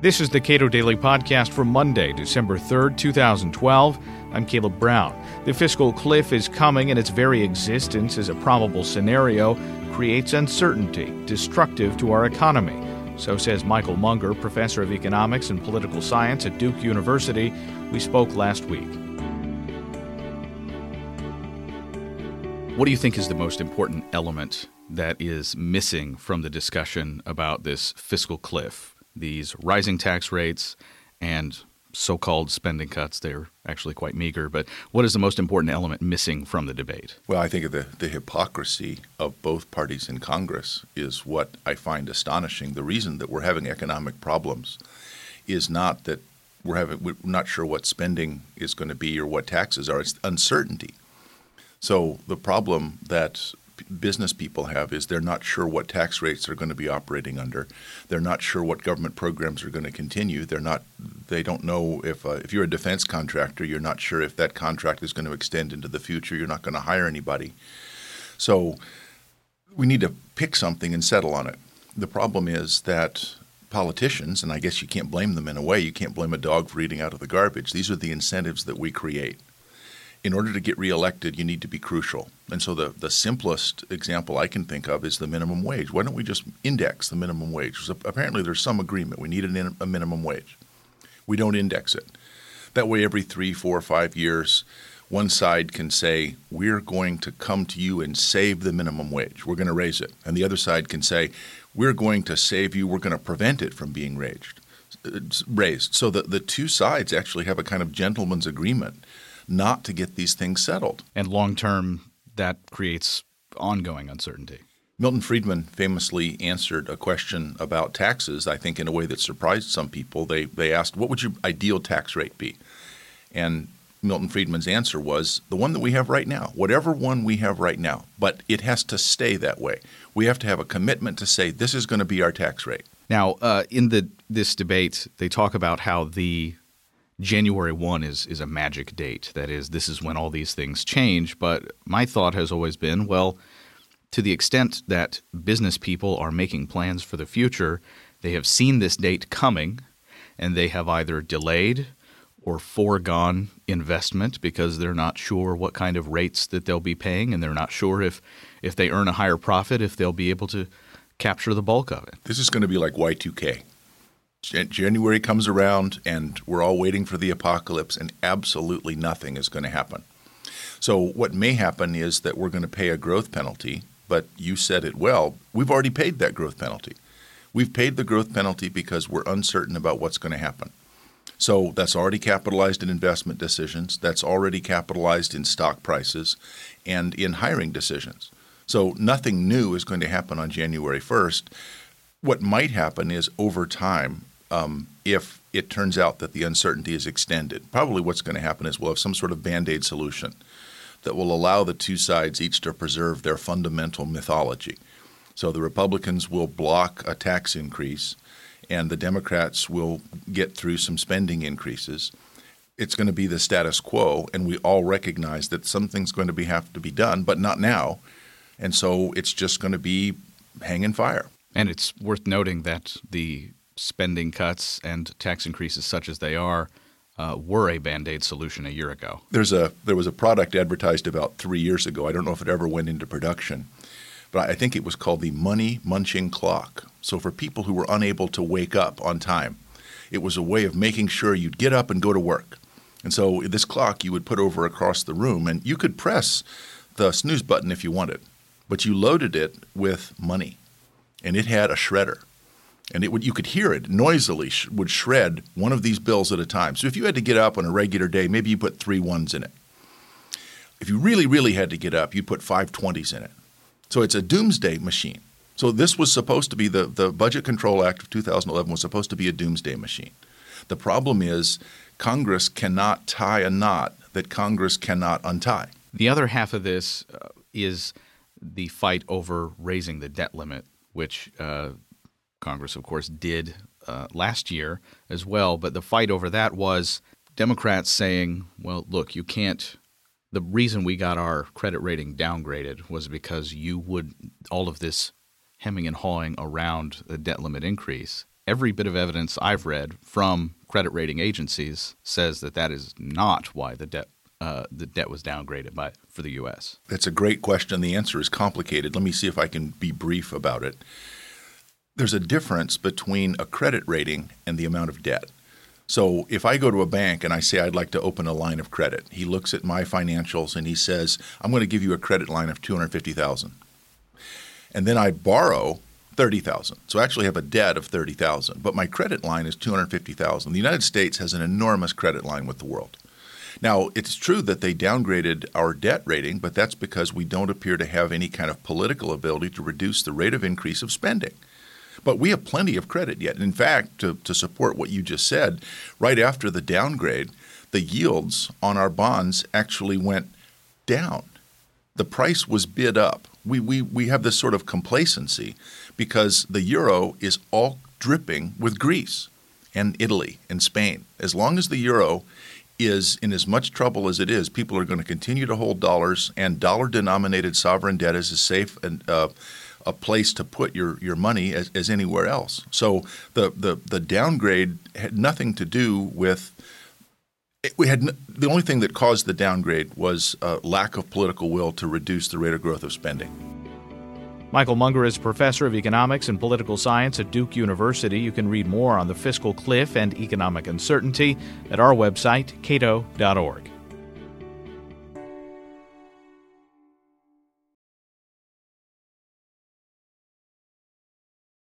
This is the Cato Daily Podcast for Monday, December 3rd, 2012. I'm Caleb Brown. The fiscal cliff is coming, and its very existence as a probable scenario creates uncertainty, destructive to our economy. So says Michael Munger, professor of economics and political science at Duke University. We spoke last week. What do you think is the most important element that is missing from the discussion about this fiscal cliff? These rising tax rates and so called spending cuts. They're actually quite meager. But what is the most important element missing from the debate? Well, I think the, the hypocrisy of both parties in Congress is what I find astonishing. The reason that we're having economic problems is not that we're having we're not sure what spending is going to be or what taxes are. It's uncertainty. So the problem that business people have is they're not sure what tax rates they're going to be operating under. They're not sure what government programs are going to continue. They're not. They don't know if uh, if you're a defense contractor, you're not sure if that contract is going to extend into the future. You're not going to hire anybody. So we need to pick something and settle on it. The problem is that politicians, and I guess you can't blame them in a way. You can't blame a dog for eating out of the garbage. These are the incentives that we create in order to get reelected, you need to be crucial. And so the, the simplest example I can think of is the minimum wage. Why don't we just index the minimum wage? So apparently, there's some agreement. We need an, a minimum wage. We don't index it. That way, every three, four, five years, one side can say, We're going to come to you and save the minimum wage. We're going to raise it. And the other side can say, We're going to save you. We're going to prevent it from being raised. Uh, raised. So the, the two sides actually have a kind of gentleman's agreement not to get these things settled. And long term, that creates ongoing uncertainty. Milton Friedman famously answered a question about taxes, I think, in a way that surprised some people. They, they asked, What would your ideal tax rate be? And Milton Friedman's answer was the one that we have right now, whatever one we have right now, but it has to stay that way. We have to have a commitment to say this is going to be our tax rate. Now, uh, in the this debate, they talk about how the January 1 is, is a magic date. That is, this is when all these things change. But my thought has always been well, to the extent that business people are making plans for the future, they have seen this date coming and they have either delayed or foregone investment because they're not sure what kind of rates that they'll be paying and they're not sure if, if they earn a higher profit, if they'll be able to capture the bulk of it. This is going to be like Y2K. January comes around and we're all waiting for the apocalypse, and absolutely nothing is going to happen. So, what may happen is that we're going to pay a growth penalty, but you said it well. We've already paid that growth penalty. We've paid the growth penalty because we're uncertain about what's going to happen. So, that's already capitalized in investment decisions, that's already capitalized in stock prices and in hiring decisions. So, nothing new is going to happen on January 1st. What might happen is over time, um, if it turns out that the uncertainty is extended. Probably what's going to happen is we'll have some sort of band aid solution that will allow the two sides each to preserve their fundamental mythology. So the Republicans will block a tax increase, and the Democrats will get through some spending increases. It's going to be the status quo, and we all recognize that something's going to be have to be done, but not now. And so it's just going to be hanging fire. And it's worth noting that the spending cuts and tax increases such as they are uh, were a band-aid solution a year ago. There's a there was a product advertised about three years ago. I don't know if it ever went into production, but I think it was called the money munching clock. So for people who were unable to wake up on time, it was a way of making sure you'd get up and go to work. And so this clock you would put over across the room, and you could press the snooze button if you wanted, but you loaded it with money, and it had a shredder and it would you could hear it noisily sh- would shred one of these bills at a time. So if you had to get up on a regular day, maybe you put three ones in it. If you really really had to get up, you'd put five twenties in it. So it's a doomsday machine. So this was supposed to be the the Budget Control Act of 2011 was supposed to be a doomsday machine. The problem is Congress cannot tie a knot that Congress cannot untie. The other half of this uh, is the fight over raising the debt limit, which uh, Congress, of course, did uh, last year as well. But the fight over that was Democrats saying, well, look, you can't. The reason we got our credit rating downgraded was because you would all of this hemming and hawing around the debt limit increase. every bit of evidence I've read from credit rating agencies says that that is not why the debt uh, the debt was downgraded by for the U.S. That's a great question. The answer is complicated. Let me see if I can be brief about it. There's a difference between a credit rating and the amount of debt. So if I go to a bank and I say I'd like to open a line of credit, he looks at my financials and he says, "I'm going to give you a credit line of 250,000." And then I borrow 30,000. So I actually have a debt of 30,000, but my credit line is 250,000. The United States has an enormous credit line with the world. Now, it's true that they downgraded our debt rating, but that's because we don't appear to have any kind of political ability to reduce the rate of increase of spending. But we have plenty of credit yet. In fact, to, to support what you just said, right after the downgrade, the yields on our bonds actually went down. The price was bid up. We, we, we have this sort of complacency because the euro is all dripping with Greece and Italy and Spain. As long as the euro is in as much trouble as it is, people are going to continue to hold dollars, and dollar-denominated sovereign debt is as safe and uh, a place to put your, your money as, as anywhere else. So the, the the downgrade had nothing to do with. We had the only thing that caused the downgrade was a lack of political will to reduce the rate of growth of spending. Michael Munger is professor of economics and political science at Duke University. You can read more on the fiscal cliff and economic uncertainty at our website, cato.org.